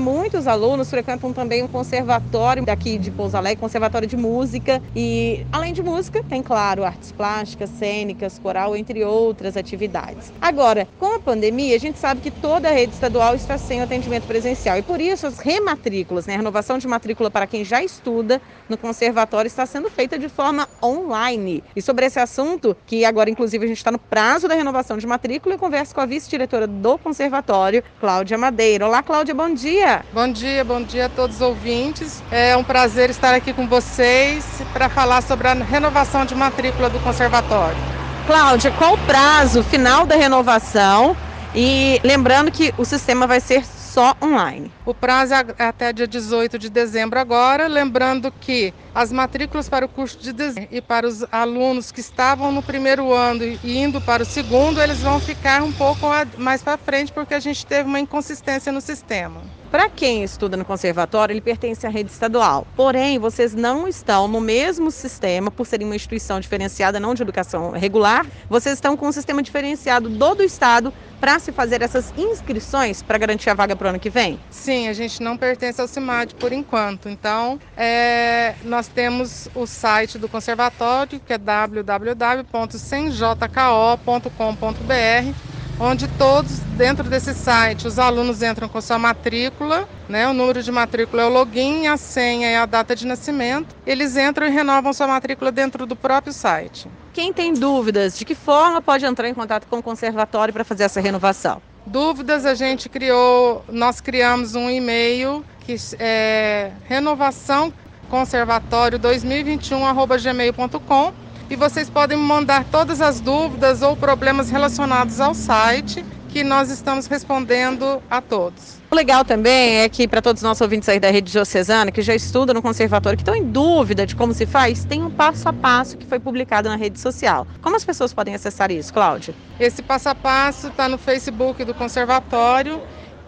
Muitos alunos frequentam também um conservatório daqui de Pouso Alegre, conservatório de música. E além de música, tem, claro, artes plásticas, cênicas, coral, entre outras atividades. Agora, com pandemia, a gente sabe que toda a rede estadual está sem atendimento presencial. E por isso as rematrículas, né, a renovação de matrícula para quem já estuda no conservatório está sendo feita de forma online. E sobre esse assunto, que agora inclusive a gente está no prazo da renovação de matrícula, eu converso com a vice-diretora do conservatório, Cláudia Madeira. Olá, Cláudia, bom dia. Bom dia, bom dia a todos os ouvintes. É um prazer estar aqui com vocês para falar sobre a renovação de matrícula do conservatório. Cláudia, qual o prazo final da renovação? E lembrando que o sistema vai ser só online. O prazo é até dia 18 de dezembro agora, lembrando que as matrículas para o curso de desenho e para os alunos que estavam no primeiro ano e indo para o segundo, eles vão ficar um pouco mais para frente porque a gente teve uma inconsistência no sistema. Para quem estuda no conservatório, ele pertence à rede estadual. Porém, vocês não estão no mesmo sistema, por serem uma instituição diferenciada, não de educação regular, vocês estão com um sistema diferenciado do do estado para se fazer essas inscrições para garantir a vaga para o ano que vem? Sim, a gente não pertence ao CIMAD por enquanto. Então, é, nós temos o site do conservatório, que é www.semjko.com.br onde todos dentro desse site os alunos entram com sua matrícula, né? O número de matrícula é o login, a senha e a data de nascimento. Eles entram e renovam sua matrícula dentro do próprio site. Quem tem dúvidas, de que forma pode entrar em contato com o conservatório para fazer essa renovação? Dúvidas, a gente criou, nós criamos um e-mail que é renovação conservatório 2021@gmail.com e vocês podem mandar todas as dúvidas ou problemas relacionados ao site que nós estamos respondendo a todos. O legal também é que para todos os nossos ouvintes aí da rede diocesana que já estudam no conservatório, que estão em dúvida de como se faz, tem um passo a passo que foi publicado na rede social. Como as pessoas podem acessar isso, Cláudia? Esse passo a passo está no Facebook do conservatório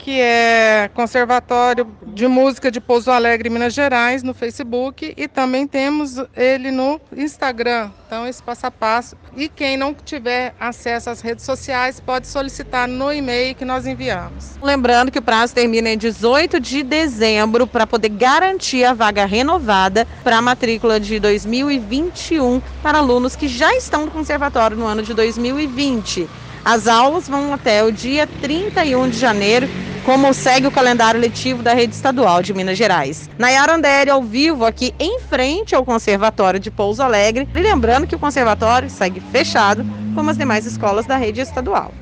que é Conservatório de Música de Pouso Alegre, Minas Gerais, no Facebook, e também temos ele no Instagram. Então, esse passo a passo. E quem não tiver acesso às redes sociais pode solicitar no e-mail que nós enviamos. Lembrando que o prazo termina em 18 de dezembro para poder garantir a vaga renovada para a matrícula de 2021 para alunos que já estão no conservatório no ano de 2020. As aulas vão até o dia 31 de janeiro como segue o calendário letivo da rede estadual de Minas Gerais. Nayara Andere, ao vivo, aqui em frente ao Conservatório de Pouso Alegre. E lembrando que o conservatório segue fechado, como as demais escolas da rede estadual.